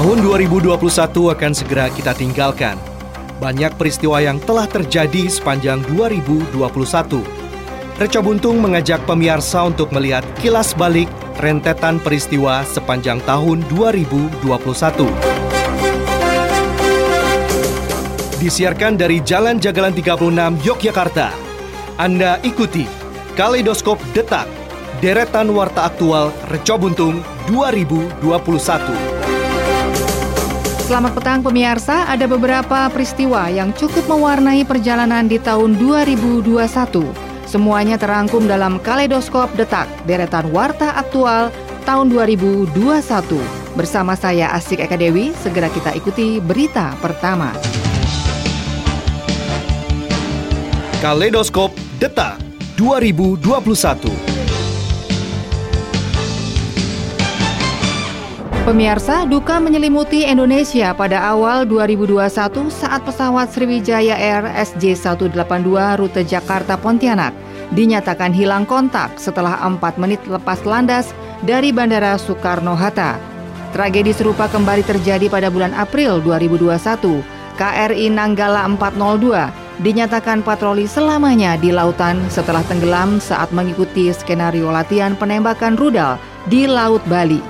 Tahun 2021 akan segera kita tinggalkan. Banyak peristiwa yang telah terjadi sepanjang 2021. Reco Buntung mengajak pemirsa untuk melihat kilas balik rentetan peristiwa sepanjang tahun 2021. Disiarkan dari Jalan Jagalan 36 Yogyakarta. Anda ikuti Kaleidoskop Detak, deretan warta aktual Reco Buntung 2021. Selamat petang pemirsa, ada beberapa peristiwa yang cukup mewarnai perjalanan di tahun 2021. Semuanya terangkum dalam Kaleidoskop Detak, deretan Warta Aktual tahun 2021. Bersama saya Asik Eka Dewi, segera kita ikuti berita pertama. Kaleidoskop Detak 2021. Pemirsa, duka menyelimuti Indonesia pada awal 2021 saat pesawat Sriwijaya Air SJ182 rute Jakarta Pontianak dinyatakan hilang kontak setelah 4 menit lepas landas dari Bandara Soekarno-Hatta. Tragedi serupa kembali terjadi pada bulan April 2021. KRI Nanggala 402 dinyatakan patroli selamanya di lautan setelah tenggelam saat mengikuti skenario latihan penembakan rudal di Laut Bali.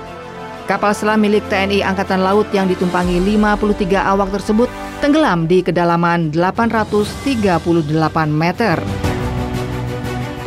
Kapal selam milik TNI Angkatan Laut yang ditumpangi 53 awak tersebut tenggelam di kedalaman 838 meter.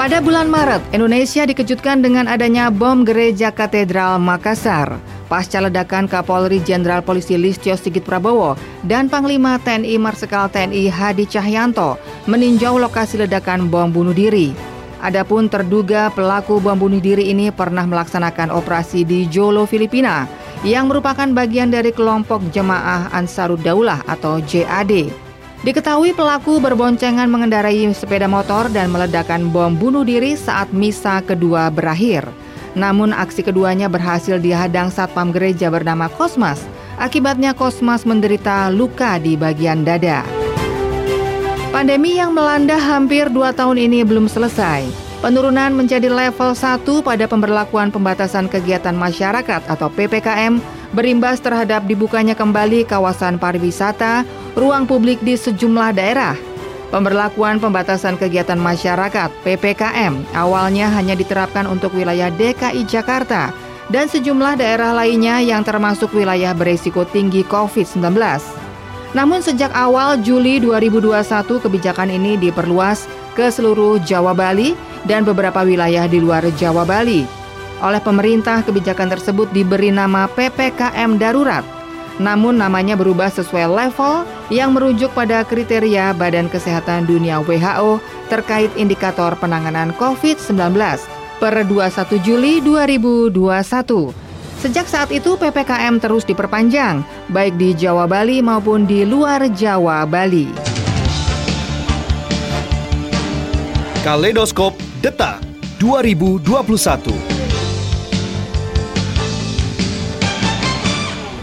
Pada bulan Maret, Indonesia dikejutkan dengan adanya bom gereja Katedral Makassar. Pasca ledakan Kapolri Jenderal Polisi Listio Sigit Prabowo dan Panglima TNI Marsikal TNI Hadi Cahyanto meninjau lokasi ledakan bom bunuh diri. Adapun terduga pelaku bom bunuh diri ini pernah melaksanakan operasi di Jolo, Filipina, yang merupakan bagian dari kelompok Jemaah Ansarud Daulah atau JAD. Diketahui pelaku berboncengan mengendarai sepeda motor dan meledakkan bom bunuh diri saat misa kedua berakhir. Namun aksi keduanya berhasil dihadang satpam gereja bernama Kosmas. Akibatnya Kosmas menderita luka di bagian dada. Pandemi yang melanda hampir dua tahun ini belum selesai. Penurunan menjadi level 1 pada pemberlakuan pembatasan kegiatan masyarakat atau PPKM berimbas terhadap dibukanya kembali kawasan pariwisata, ruang publik di sejumlah daerah. Pemberlakuan pembatasan kegiatan masyarakat PPKM awalnya hanya diterapkan untuk wilayah DKI Jakarta dan sejumlah daerah lainnya yang termasuk wilayah beresiko tinggi COVID-19. Namun sejak awal Juli 2021 kebijakan ini diperluas ke seluruh Jawa Bali dan beberapa wilayah di luar Jawa Bali. Oleh pemerintah, kebijakan tersebut diberi nama PPKM darurat. Namun namanya berubah sesuai level yang merujuk pada kriteria Badan Kesehatan Dunia WHO terkait indikator penanganan COVID-19 per 21 Juli 2021. Sejak saat itu PPKM terus diperpanjang, baik di Jawa Bali maupun di luar Jawa Bali. Kaleidoskop Deta 2021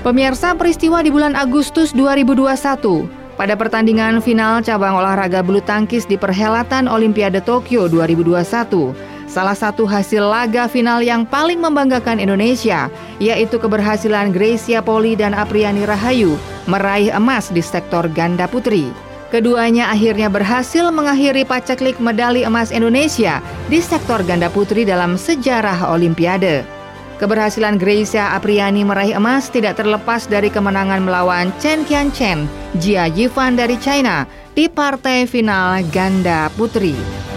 Pemirsa peristiwa di bulan Agustus 2021 pada pertandingan final cabang olahraga bulu tangkis di perhelatan Olimpiade Tokyo 2021 Salah satu hasil laga final yang paling membanggakan Indonesia yaitu keberhasilan Gracia Poli dan Apriani Rahayu meraih emas di sektor ganda putri. Keduanya akhirnya berhasil mengakhiri paceklik medali emas Indonesia di sektor ganda putri dalam sejarah Olimpiade. Keberhasilan Gracia Apriani meraih emas tidak terlepas dari kemenangan melawan Chen Qian Chen, Jia Yifan dari China di partai final ganda putri.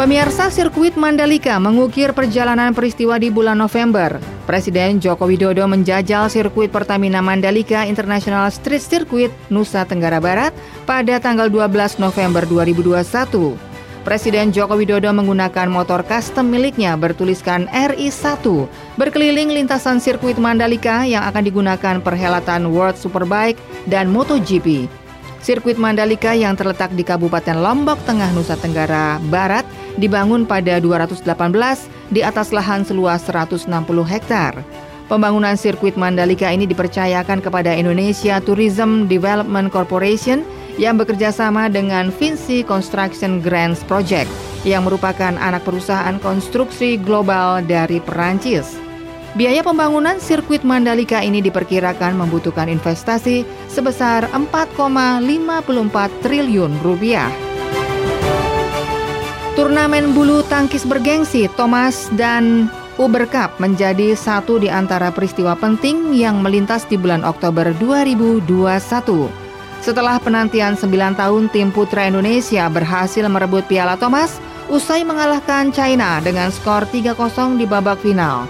Pemirsa sirkuit Mandalika mengukir perjalanan peristiwa di bulan November. Presiden Joko Widodo menjajal sirkuit Pertamina Mandalika International Street Circuit Nusa Tenggara Barat pada tanggal 12 November 2021. Presiden Joko Widodo menggunakan motor custom miliknya bertuliskan RI1 berkeliling lintasan sirkuit Mandalika yang akan digunakan perhelatan World Superbike dan MotoGP. Sirkuit Mandalika yang terletak di Kabupaten Lombok Tengah Nusa Tenggara Barat dibangun pada 218 di atas lahan seluas 160 hektar. Pembangunan sirkuit Mandalika ini dipercayakan kepada Indonesia Tourism Development Corporation yang bekerja sama dengan Vinci Construction Grants Project yang merupakan anak perusahaan konstruksi global dari Perancis. Biaya pembangunan sirkuit Mandalika ini diperkirakan membutuhkan investasi sebesar 4,54 triliun rupiah. Turnamen bulu tangkis bergengsi Thomas dan Uber Cup menjadi satu di antara peristiwa penting yang melintas di bulan Oktober 2021. Setelah penantian 9 tahun, tim putra Indonesia berhasil merebut Piala Thomas usai mengalahkan China dengan skor 3-0 di babak final.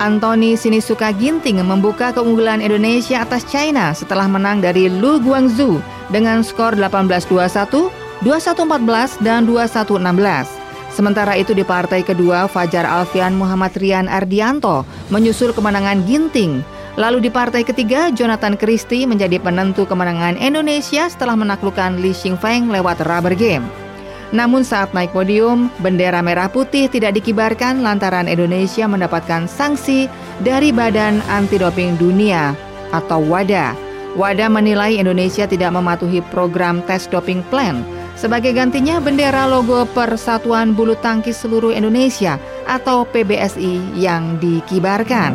Anthony Sinisuka Ginting membuka keunggulan Indonesia atas China setelah menang dari Lu Guangzhou dengan skor 18-21, 21-14, dan 21-16. Sementara itu di partai kedua, Fajar Alfian Muhammad Rian Ardianto menyusul kemenangan Ginting. Lalu di partai ketiga, Jonathan Christie menjadi penentu kemenangan Indonesia setelah menaklukkan Li Xingfeng lewat rubber game. Namun saat naik podium, bendera merah putih tidak dikibarkan lantaran Indonesia mendapatkan sanksi dari Badan Anti Doping Dunia atau WADA. WADA menilai Indonesia tidak mematuhi program tes doping plan. Sebagai gantinya, bendera logo Persatuan Bulu Tangkis Seluruh Indonesia atau PBSI yang dikibarkan.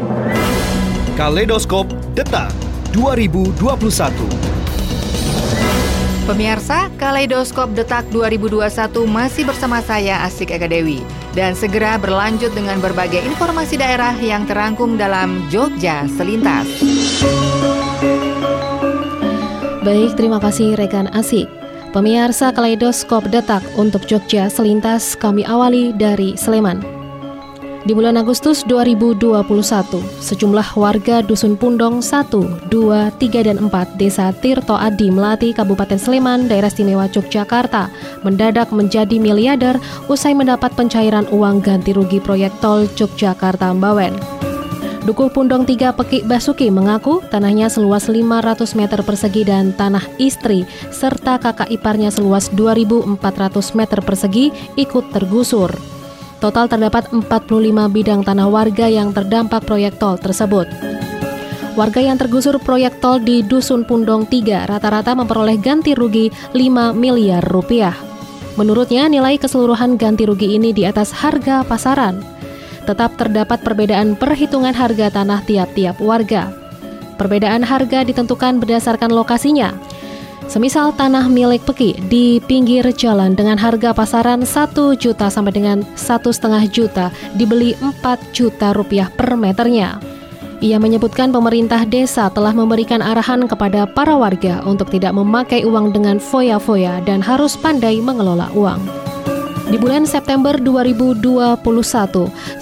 Kaleidoskop Detak 2021 Pemirsa, Kaleidoskop Detak 2021 masih bersama saya Asik Eka Dewi dan segera berlanjut dengan berbagai informasi daerah yang terangkum dalam Jogja Selintas. Baik, terima kasih rekan Asik. Pemirsa Kaleidoskop Detak untuk Jogja Selintas kami awali dari Sleman. Di bulan Agustus 2021, sejumlah warga Dusun Pundong 1, 2, 3, dan 4 Desa Tirto Adi Melati, Kabupaten Sleman, Daerah Istimewa Yogyakarta mendadak menjadi miliarder usai mendapat pencairan uang ganti rugi proyek tol Yogyakarta Mbawen. Dukuh Pundong 3 Pekik Basuki mengaku tanahnya seluas 500 meter persegi dan tanah istri serta kakak iparnya seluas 2.400 meter persegi ikut tergusur. Total terdapat 45 bidang tanah warga yang terdampak proyek tol tersebut. Warga yang tergusur proyek tol di Dusun Pundong 3 rata-rata memperoleh ganti rugi 5 miliar rupiah. Menurutnya, nilai keseluruhan ganti rugi ini di atas harga pasaran. Tetap terdapat perbedaan perhitungan harga tanah tiap-tiap warga. Perbedaan harga ditentukan berdasarkan lokasinya, Semisal tanah milik Peki di pinggir jalan dengan harga pasaran 1 juta sampai dengan satu setengah juta dibeli 4 juta rupiah per meternya. Ia menyebutkan pemerintah desa telah memberikan arahan kepada para warga untuk tidak memakai uang dengan foya-foya dan harus pandai mengelola uang. Di bulan September 2021,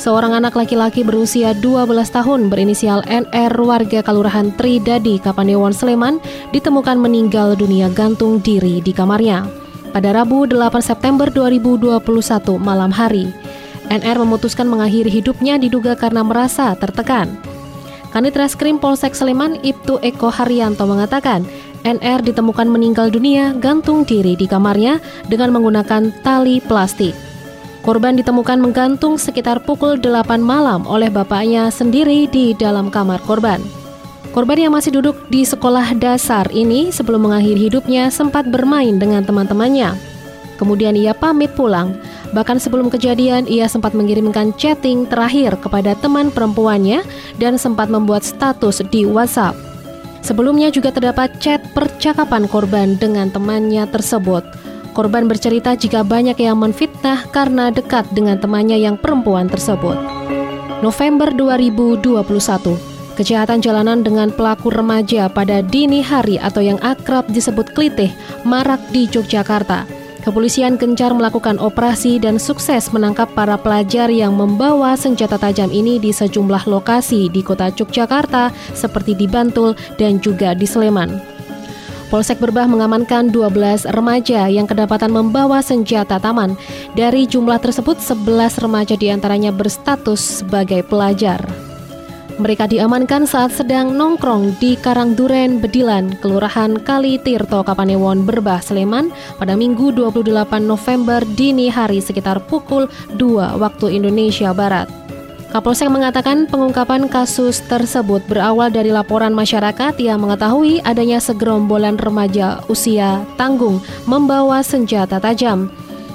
seorang anak laki-laki berusia 12 tahun berinisial NR warga Kelurahan Tridadi, Kapanewon, Sleman ditemukan meninggal dunia gantung diri di kamarnya. Pada Rabu 8 September 2021 malam hari, NR memutuskan mengakhiri hidupnya diduga karena merasa tertekan. Kanit Reskrim Polsek Sleman Ibtu Eko Haryanto mengatakan, NR ditemukan meninggal dunia gantung diri di kamarnya dengan menggunakan tali plastik. Korban ditemukan menggantung sekitar pukul 8 malam oleh bapaknya sendiri di dalam kamar korban. Korban yang masih duduk di sekolah dasar ini sebelum mengakhiri hidupnya sempat bermain dengan teman-temannya. Kemudian ia pamit pulang. Bahkan sebelum kejadian, ia sempat mengirimkan chatting terakhir kepada teman perempuannya dan sempat membuat status di WhatsApp. Sebelumnya juga terdapat chat percakapan korban dengan temannya tersebut. Korban bercerita jika banyak yang menfitnah karena dekat dengan temannya yang perempuan tersebut. November 2021, kejahatan jalanan dengan pelaku remaja pada dini hari atau yang akrab disebut klitih marak di Yogyakarta. Kepolisian gencar melakukan operasi dan sukses menangkap para pelajar yang membawa senjata tajam ini di sejumlah lokasi di kota Yogyakarta seperti di Bantul dan juga di Sleman. Polsek Berbah mengamankan 12 remaja yang kedapatan membawa senjata taman. Dari jumlah tersebut, 11 remaja di antaranya berstatus sebagai pelajar. Mereka diamankan saat sedang nongkrong di Karangduren, Bedilan, Kelurahan Kali Tirto, Kapanewon, Berbah, Sleman pada Minggu 28 November dini hari sekitar pukul 2 waktu Indonesia Barat. Kapolsek mengatakan pengungkapan kasus tersebut berawal dari laporan masyarakat yang mengetahui adanya segerombolan remaja usia tanggung membawa senjata tajam.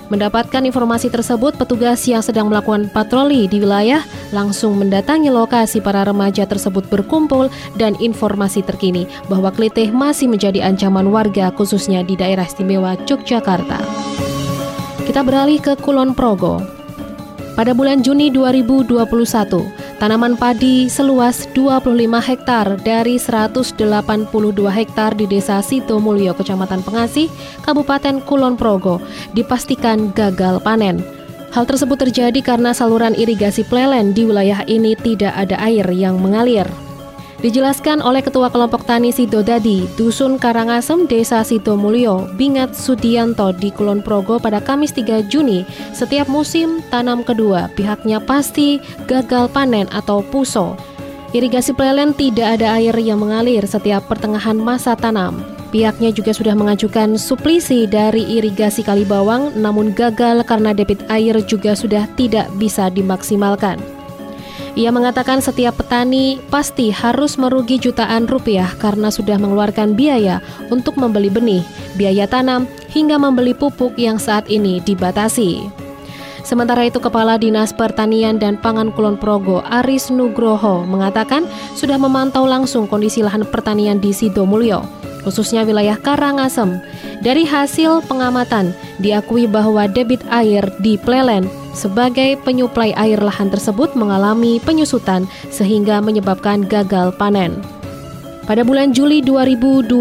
Mendapatkan informasi tersebut, petugas yang sedang melakukan patroli di wilayah langsung mendatangi lokasi para remaja tersebut berkumpul dan informasi terkini bahwa kelitih masih menjadi ancaman warga khususnya di daerah istimewa Yogyakarta. Kita beralih ke Kulon Progo. Pada bulan Juni 2021, tanaman padi seluas 25 hektar dari 182 hektar di Desa Sitomulyo, Kecamatan Pengasih, Kabupaten Kulon Progo, dipastikan gagal panen. Hal tersebut terjadi karena saluran irigasi plelen di wilayah ini tidak ada air yang mengalir. Dijelaskan oleh Ketua Kelompok Tani Sidodadi, Dusun Karangasem, Desa Sidomulyo, Bingat Sudianto di Kulon Progo pada Kamis 3 Juni, setiap musim tanam kedua, pihaknya pasti gagal panen atau puso. Irigasi plelen tidak ada air yang mengalir setiap pertengahan masa tanam. Pihaknya juga sudah mengajukan suplisi dari irigasi Kalibawang namun gagal karena debit air juga sudah tidak bisa dimaksimalkan. Ia mengatakan setiap petani pasti harus merugi jutaan rupiah karena sudah mengeluarkan biaya untuk membeli benih, biaya tanam, hingga membeli pupuk yang saat ini dibatasi. Sementara itu Kepala Dinas Pertanian dan Pangan Kulon Progo Aris Nugroho mengatakan sudah memantau langsung kondisi lahan pertanian di Sidomulyo, khususnya wilayah Karangasem. Dari hasil pengamatan, diakui bahwa debit air di Plelen sebagai penyuplai air lahan tersebut mengalami penyusutan sehingga menyebabkan gagal panen. Pada bulan Juli 2021,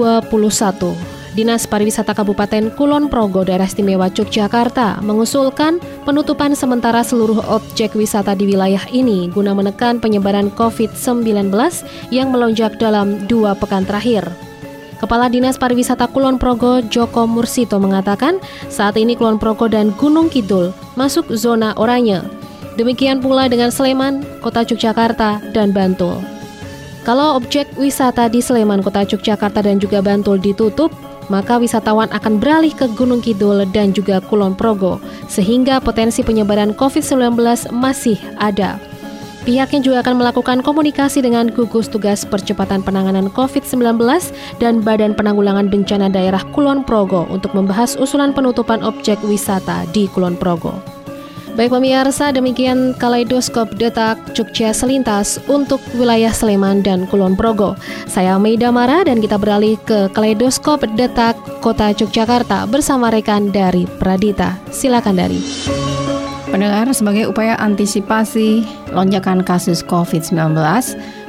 Dinas Pariwisata Kabupaten Kulon Progo Daerah Istimewa Yogyakarta mengusulkan penutupan sementara seluruh objek wisata di wilayah ini guna menekan penyebaran COVID-19 yang melonjak dalam dua pekan terakhir. Kepala Dinas Pariwisata Kulon Progo Joko Mursito mengatakan saat ini Kulon Progo dan Gunung Kidul masuk zona oranye. Demikian pula dengan Sleman, Kota Yogyakarta, dan Bantul. Kalau objek wisata di Sleman, Kota Yogyakarta, dan juga Bantul ditutup, maka wisatawan akan beralih ke Gunung Kidul dan juga Kulon Progo, sehingga potensi penyebaran COVID-19 masih ada. Pihaknya juga akan melakukan komunikasi dengan gugus tugas percepatan penanganan COVID-19 dan Badan Penanggulangan Bencana Daerah Kulon Progo untuk membahas usulan penutupan objek wisata di Kulon Progo. Baik pemirsa, demikian kaleidoskop detak Jogja selintas untuk wilayah Sleman dan Kulon Progo. Saya Meida Mara dan kita beralih ke kaleidoskop detak Kota Yogyakarta bersama rekan dari Pradita. Silakan dari. Pendengar, sebagai upaya antisipasi lonjakan kasus COVID-19,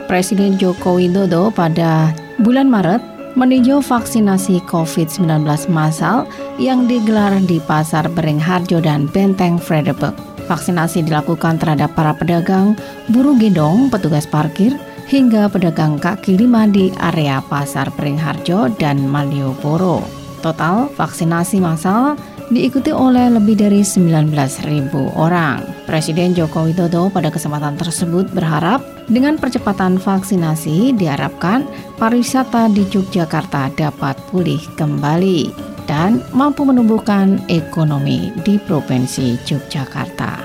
Presiden Joko Widodo pada bulan Maret meninjau vaksinasi COVID-19 massal yang digelar di Pasar Beringharjo dan Benteng Frederick. Vaksinasi dilakukan terhadap para pedagang, buruh gendong, petugas parkir, hingga pedagang kaki lima di area Pasar Beringharjo dan Malioboro. Total vaksinasi massal diikuti oleh lebih dari 19.000 orang. Presiden Joko Widodo pada kesempatan tersebut berharap dengan percepatan vaksinasi diharapkan pariwisata di Yogyakarta dapat pulih kembali dan mampu menumbuhkan ekonomi di Provinsi Yogyakarta.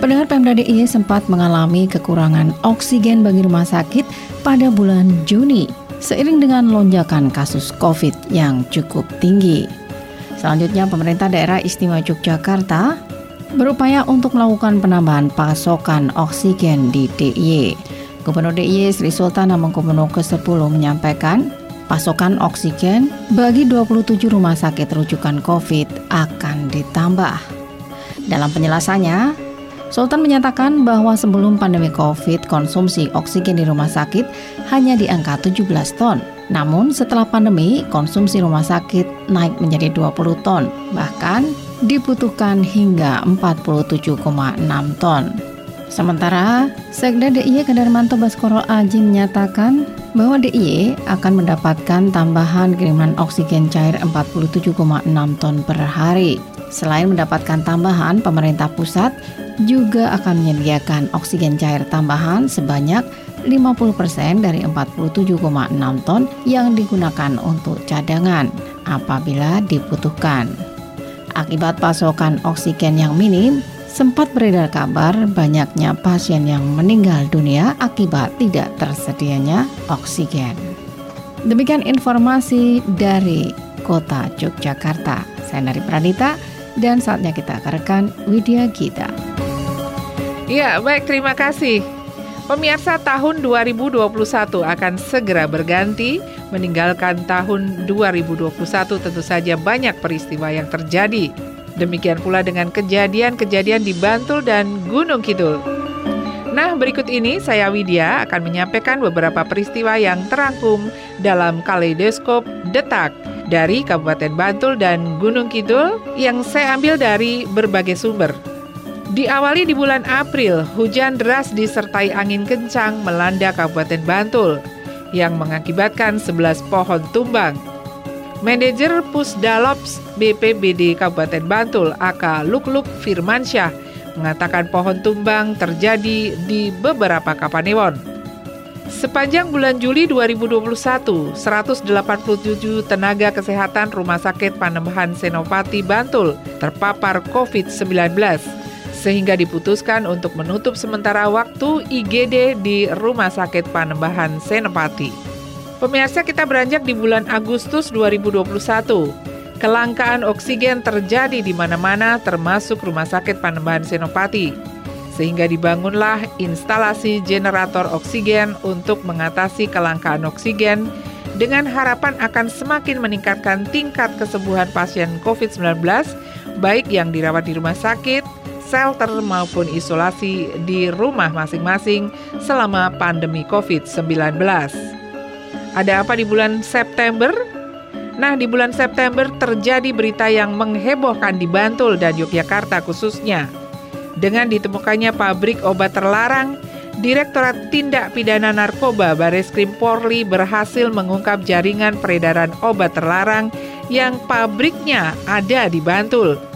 Pendengar Pemda DIY sempat mengalami kekurangan oksigen bagi rumah sakit pada bulan Juni seiring dengan lonjakan kasus COVID yang cukup tinggi. Selanjutnya, pemerintah daerah istimewa Yogyakarta berupaya untuk melakukan penambahan pasokan oksigen di DIY. Gubernur DIY Sri Sultan Hamengkubuwono ke-10 menyampaikan pasokan oksigen bagi 27 rumah sakit rujukan COVID akan ditambah. Dalam penjelasannya, Sultan menyatakan bahwa sebelum pandemi COVID, konsumsi oksigen di rumah sakit hanya di angka 17 ton. Namun setelah pandemi, konsumsi rumah sakit naik menjadi 20 ton, bahkan dibutuhkan hingga 47,6 ton. Sementara, Sekda DIY Kadarmanto Baskoro Aji menyatakan bahwa DIY akan mendapatkan tambahan kiriman oksigen cair 47,6 ton per hari. Selain mendapatkan tambahan, pemerintah pusat juga akan menyediakan oksigen cair tambahan sebanyak 50% dari 47,6 ton yang digunakan untuk cadangan apabila dibutuhkan. Akibat pasokan oksigen yang minim, sempat beredar kabar banyaknya pasien yang meninggal dunia akibat tidak tersedianya oksigen. Demikian informasi dari Kota Yogyakarta. Saya Nari Pradita Dan saatnya kita akan Widya Gita. Ya, baik terima kasih. Pemirsa tahun 2021 akan segera berganti, meninggalkan tahun 2021 tentu saja banyak peristiwa yang terjadi. Demikian pula dengan kejadian-kejadian di Bantul dan Gunung Kidul. Nah, berikut ini saya Widya akan menyampaikan beberapa peristiwa yang terangkum dalam kaleidoskop detak dari Kabupaten Bantul dan Gunung Kidul yang saya ambil dari berbagai sumber. Diawali di bulan April, hujan deras disertai angin kencang melanda Kabupaten Bantul yang mengakibatkan 11 pohon tumbang. Manajer Pusdalops BPBD Kabupaten Bantul, AK Lukluk Firmansyah, mengatakan pohon tumbang terjadi di beberapa kapanewon. Sepanjang bulan Juli 2021, 187 tenaga kesehatan Rumah Sakit Panembahan Senopati Bantul terpapar COVID-19 sehingga diputuskan untuk menutup sementara waktu IGD di Rumah Sakit Panembahan Senopati. Pemirsa kita beranjak di bulan Agustus 2021. Kelangkaan oksigen terjadi di mana-mana termasuk Rumah Sakit Panembahan Senopati. Sehingga dibangunlah instalasi generator oksigen untuk mengatasi kelangkaan oksigen dengan harapan akan semakin meningkatkan tingkat kesembuhan pasien COVID-19 baik yang dirawat di rumah sakit, shelter maupun isolasi di rumah masing-masing selama pandemi COVID-19. Ada apa di bulan September? Nah, di bulan September terjadi berita yang menghebohkan di Bantul dan Yogyakarta khususnya. Dengan ditemukannya pabrik obat terlarang, Direktorat Tindak Pidana Narkoba Bareskrim Polri berhasil mengungkap jaringan peredaran obat terlarang yang pabriknya ada di Bantul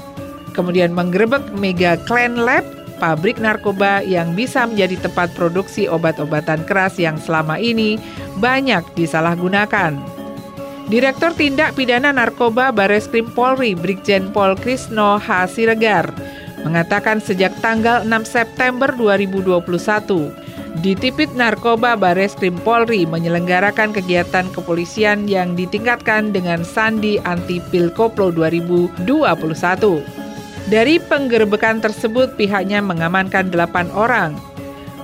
kemudian menggerebek Mega Clan Lab, pabrik narkoba yang bisa menjadi tempat produksi obat-obatan keras yang selama ini banyak disalahgunakan. Direktur Tindak Pidana Narkoba Bareskrim Polri Brigjen Pol Krisno H. Siregar mengatakan sejak tanggal 6 September 2021 di Tipit Narkoba Bareskrim Polri menyelenggarakan kegiatan kepolisian yang ditingkatkan dengan sandi anti pil koplo 2021. Dari penggerbekan tersebut, pihaknya mengamankan 8 orang.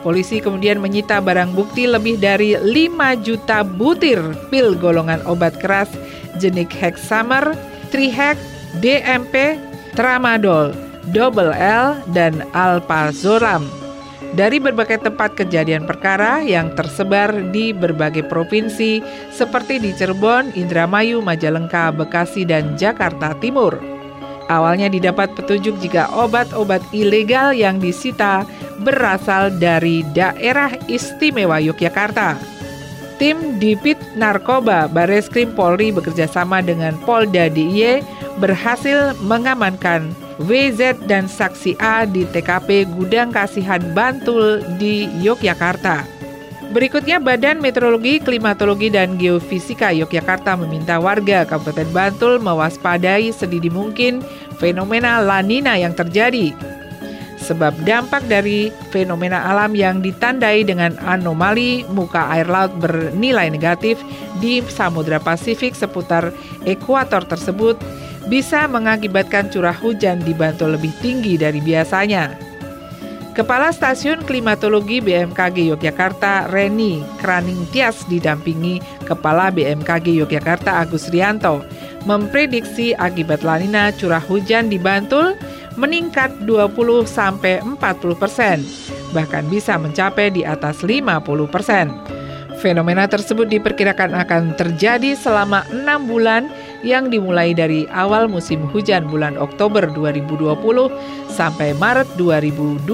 Polisi kemudian menyita barang bukti lebih dari 5 juta butir pil golongan obat keras jenis hexamer, trihex, DMP, tramadol, double L, dan alprazolam dari berbagai tempat kejadian perkara yang tersebar di berbagai provinsi seperti di Cirebon, Indramayu, Majalengka, Bekasi, dan Jakarta Timur. Awalnya didapat petunjuk jika obat-obat ilegal yang disita berasal dari daerah istimewa Yogyakarta. Tim Dipit Narkoba Bareskrim Polri bekerjasama dengan Polda DIY berhasil mengamankan WZ dan saksi A di TKP Gudang Kasihan Bantul di Yogyakarta. Berikutnya Badan Meteorologi, Klimatologi, dan Geofisika Yogyakarta meminta warga Kabupaten Bantul mewaspadai sedini mungkin fenomena La Nina yang terjadi. Sebab dampak dari fenomena alam yang ditandai dengan anomali muka air laut bernilai negatif di Samudra Pasifik seputar ekuator tersebut bisa mengakibatkan curah hujan di Bantul lebih tinggi dari biasanya. Kepala Stasiun Klimatologi BMKG Yogyakarta Reni Kraning Tias didampingi Kepala BMKG Yogyakarta Agus Rianto memprediksi akibat lanina curah hujan di Bantul meningkat 20 sampai 40 persen, bahkan bisa mencapai di atas 50 persen. Fenomena tersebut diperkirakan akan terjadi selama enam bulan yang dimulai dari awal musim hujan bulan Oktober 2020 sampai Maret 2021.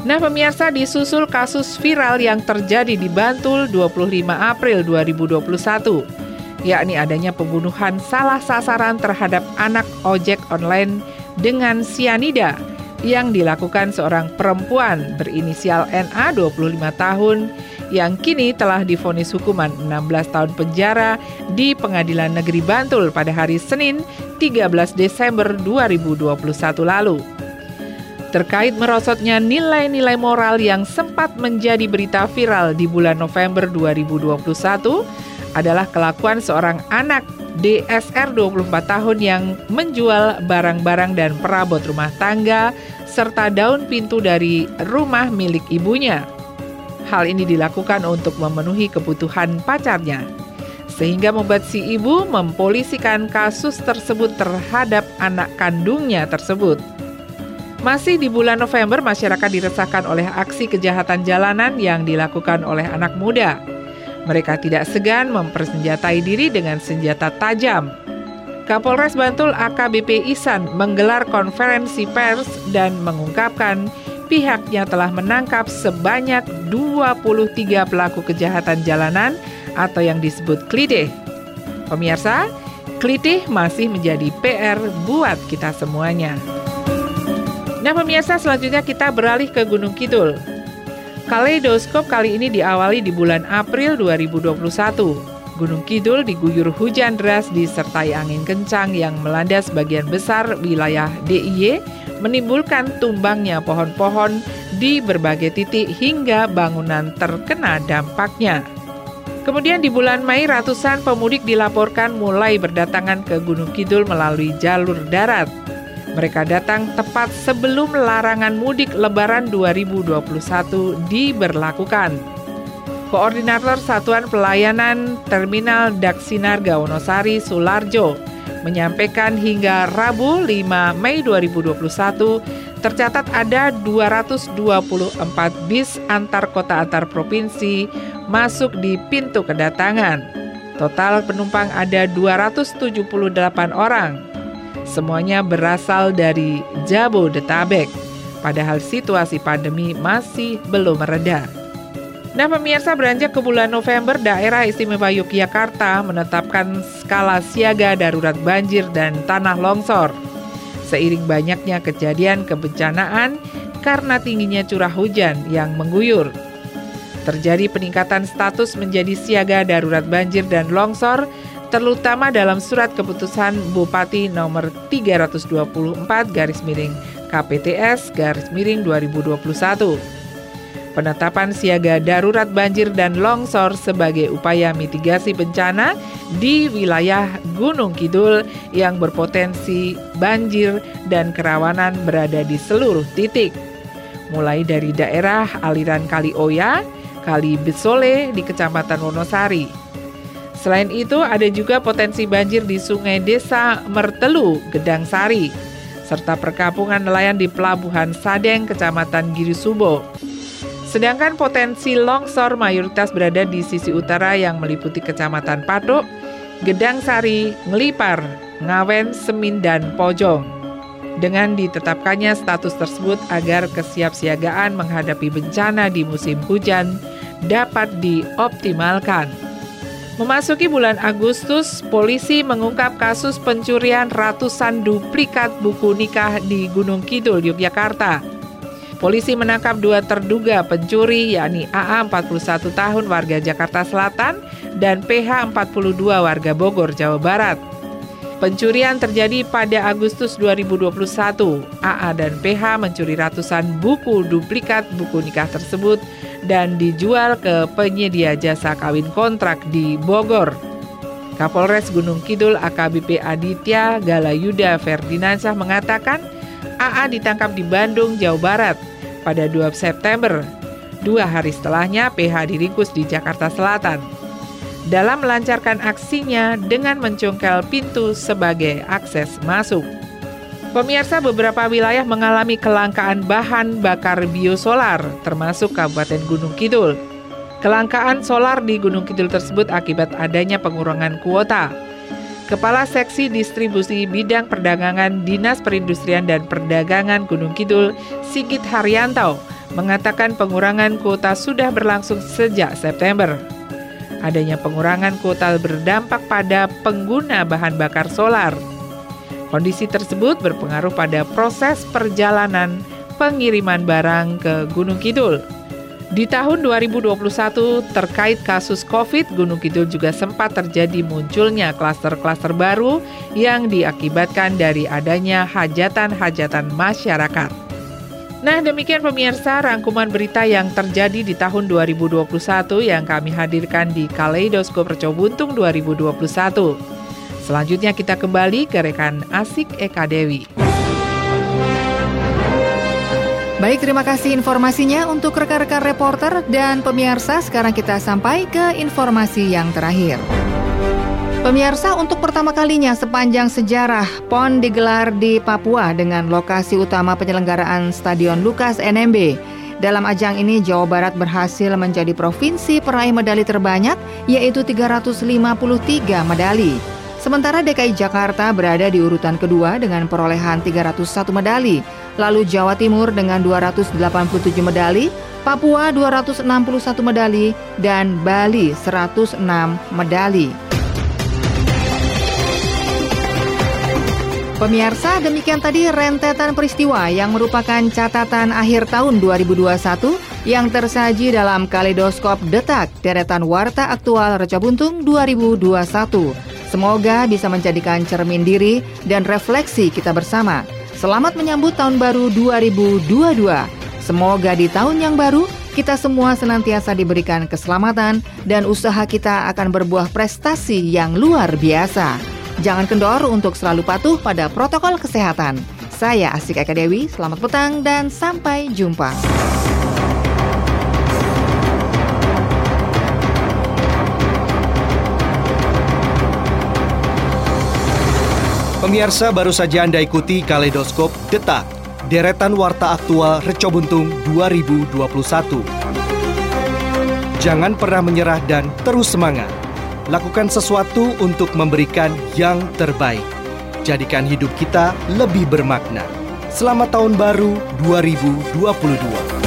Nah pemirsa disusul kasus viral yang terjadi di Bantul 25 April 2021 yakni adanya pembunuhan salah sasaran terhadap anak ojek online dengan sianida yang dilakukan seorang perempuan berinisial NA 25 tahun yang kini telah difonis hukuman 16 tahun penjara di Pengadilan Negeri Bantul pada hari Senin 13 Desember 2021 lalu. Terkait merosotnya nilai-nilai moral yang sempat menjadi berita viral di bulan November 2021, adalah kelakuan seorang anak DSR 24 tahun yang menjual barang-barang dan perabot rumah tangga serta daun pintu dari rumah milik ibunya. Hal ini dilakukan untuk memenuhi kebutuhan pacarnya, sehingga membuat si ibu mempolisikan kasus tersebut terhadap anak kandungnya tersebut. Masih di bulan November, masyarakat diresahkan oleh aksi kejahatan jalanan yang dilakukan oleh anak muda. Mereka tidak segan mempersenjatai diri dengan senjata tajam. Kapolres Bantul AKBP Isan menggelar konferensi pers dan mengungkapkan pihaknya telah menangkap sebanyak 23 pelaku kejahatan jalanan atau yang disebut klideh. Pemirsa, klideh masih menjadi PR buat kita semuanya. Nah pemirsa selanjutnya kita beralih ke Gunung Kidul. Kaleidoskop kali ini diawali di bulan April 2021. Gunung Kidul diguyur hujan deras disertai angin kencang yang melanda sebagian besar wilayah DIY, menimbulkan tumbangnya pohon-pohon di berbagai titik hingga bangunan terkena dampaknya. Kemudian di bulan Mei ratusan pemudik dilaporkan mulai berdatangan ke Gunung Kidul melalui jalur darat. Mereka datang tepat sebelum larangan mudik Lebaran 2021 diberlakukan. Koordinator Satuan Pelayanan Terminal Daksinarga Wonosari Sularjo menyampaikan hingga Rabu 5 Mei 2021 tercatat ada 224 bis antar kota antar provinsi masuk di pintu kedatangan. Total penumpang ada 278 orang Semuanya berasal dari Jabodetabek, padahal situasi pandemi masih belum mereda. Nah pemirsa beranjak ke bulan November, daerah istimewa Yogyakarta menetapkan skala siaga darurat banjir dan tanah longsor. Seiring banyaknya kejadian kebencanaan karena tingginya curah hujan yang mengguyur. Terjadi peningkatan status menjadi siaga darurat banjir dan longsor terutama dalam surat keputusan Bupati nomor 324 garis miring KPTS garis miring 2021. Penetapan siaga darurat banjir dan longsor sebagai upaya mitigasi bencana di wilayah Gunung Kidul yang berpotensi banjir dan kerawanan berada di seluruh titik. Mulai dari daerah aliran Kali Oya, Kali Besole di Kecamatan Wonosari, Selain itu, ada juga potensi banjir di Sungai Desa Mertelu, Gedang Sari, serta perkampungan nelayan di Pelabuhan Sadeng, Kecamatan Girisubo. Sedangkan potensi longsor mayoritas berada di sisi utara yang meliputi Kecamatan Patok, Gedang Sari, Ngelipar, Ngawen, Semin, dan Pojong. Dengan ditetapkannya status tersebut agar kesiapsiagaan menghadapi bencana di musim hujan dapat dioptimalkan. Memasuki bulan Agustus, polisi mengungkap kasus pencurian ratusan duplikat buku nikah di Gunung Kidul, Yogyakarta. Polisi menangkap dua terduga pencuri yakni AA 41 tahun warga Jakarta Selatan dan PH 42 warga Bogor, Jawa Barat. Pencurian terjadi pada Agustus 2021. AA dan PH mencuri ratusan buku duplikat buku nikah tersebut dan dijual ke penyedia jasa kawin kontrak di Bogor. Kapolres Gunung Kidul AKBP Aditya Galayuda Ferdinansyah mengatakan AA ditangkap di Bandung, Jawa Barat pada 2 September. Dua hari setelahnya PH diringkus di Jakarta Selatan. Dalam melancarkan aksinya dengan mencongkel pintu sebagai akses masuk. Pemirsa beberapa wilayah mengalami kelangkaan bahan bakar biosolar, termasuk Kabupaten Gunung Kidul. Kelangkaan solar di Gunung Kidul tersebut akibat adanya pengurangan kuota. Kepala Seksi Distribusi Bidang Perdagangan Dinas Perindustrian dan Perdagangan Gunung Kidul, Sigit Haryanto, mengatakan pengurangan kuota sudah berlangsung sejak September. Adanya pengurangan kuota berdampak pada pengguna bahan bakar solar. Kondisi tersebut berpengaruh pada proses perjalanan pengiriman barang ke Gunung Kidul. Di tahun 2021 terkait kasus COVID, Gunung Kidul juga sempat terjadi munculnya klaster-klaster baru yang diakibatkan dari adanya hajatan-hajatan masyarakat. Nah, demikian pemirsa rangkuman berita yang terjadi di tahun 2021 yang kami hadirkan di Kaleidoskop Reco Buntung 2021. Selanjutnya kita kembali ke rekan Asik Eka Dewi. Baik, terima kasih informasinya untuk rekan-rekan reporter dan pemirsa. Sekarang kita sampai ke informasi yang terakhir. Pemirsa, untuk pertama kalinya sepanjang sejarah, PON digelar di Papua dengan lokasi utama penyelenggaraan Stadion Lukas NMB. Dalam ajang ini, Jawa Barat berhasil menjadi provinsi peraih medali terbanyak, yaitu 353 medali. Sementara DKI Jakarta berada di urutan kedua dengan perolehan 301 medali, lalu Jawa Timur dengan 287 medali, Papua 261 medali, dan Bali 106 medali. Pemirsa, demikian tadi rentetan peristiwa yang merupakan catatan akhir tahun 2021 yang tersaji dalam Kaleidoskop Detak Deretan Warta Aktual Reca Buntung 2021. Semoga bisa menjadikan cermin diri dan refleksi kita bersama. Selamat menyambut tahun baru 2022. Semoga di tahun yang baru kita semua senantiasa diberikan keselamatan dan usaha kita akan berbuah prestasi yang luar biasa. Jangan kendor untuk selalu patuh pada protokol kesehatan. Saya Asik Eka Dewi, selamat petang dan sampai jumpa. Pemirsa baru saja Anda ikuti Kaleidoskop Detak, deretan warta aktual Reco Buntung 2021. Jangan pernah menyerah dan terus semangat lakukan sesuatu untuk memberikan yang terbaik. Jadikan hidup kita lebih bermakna. Selamat tahun baru 2022.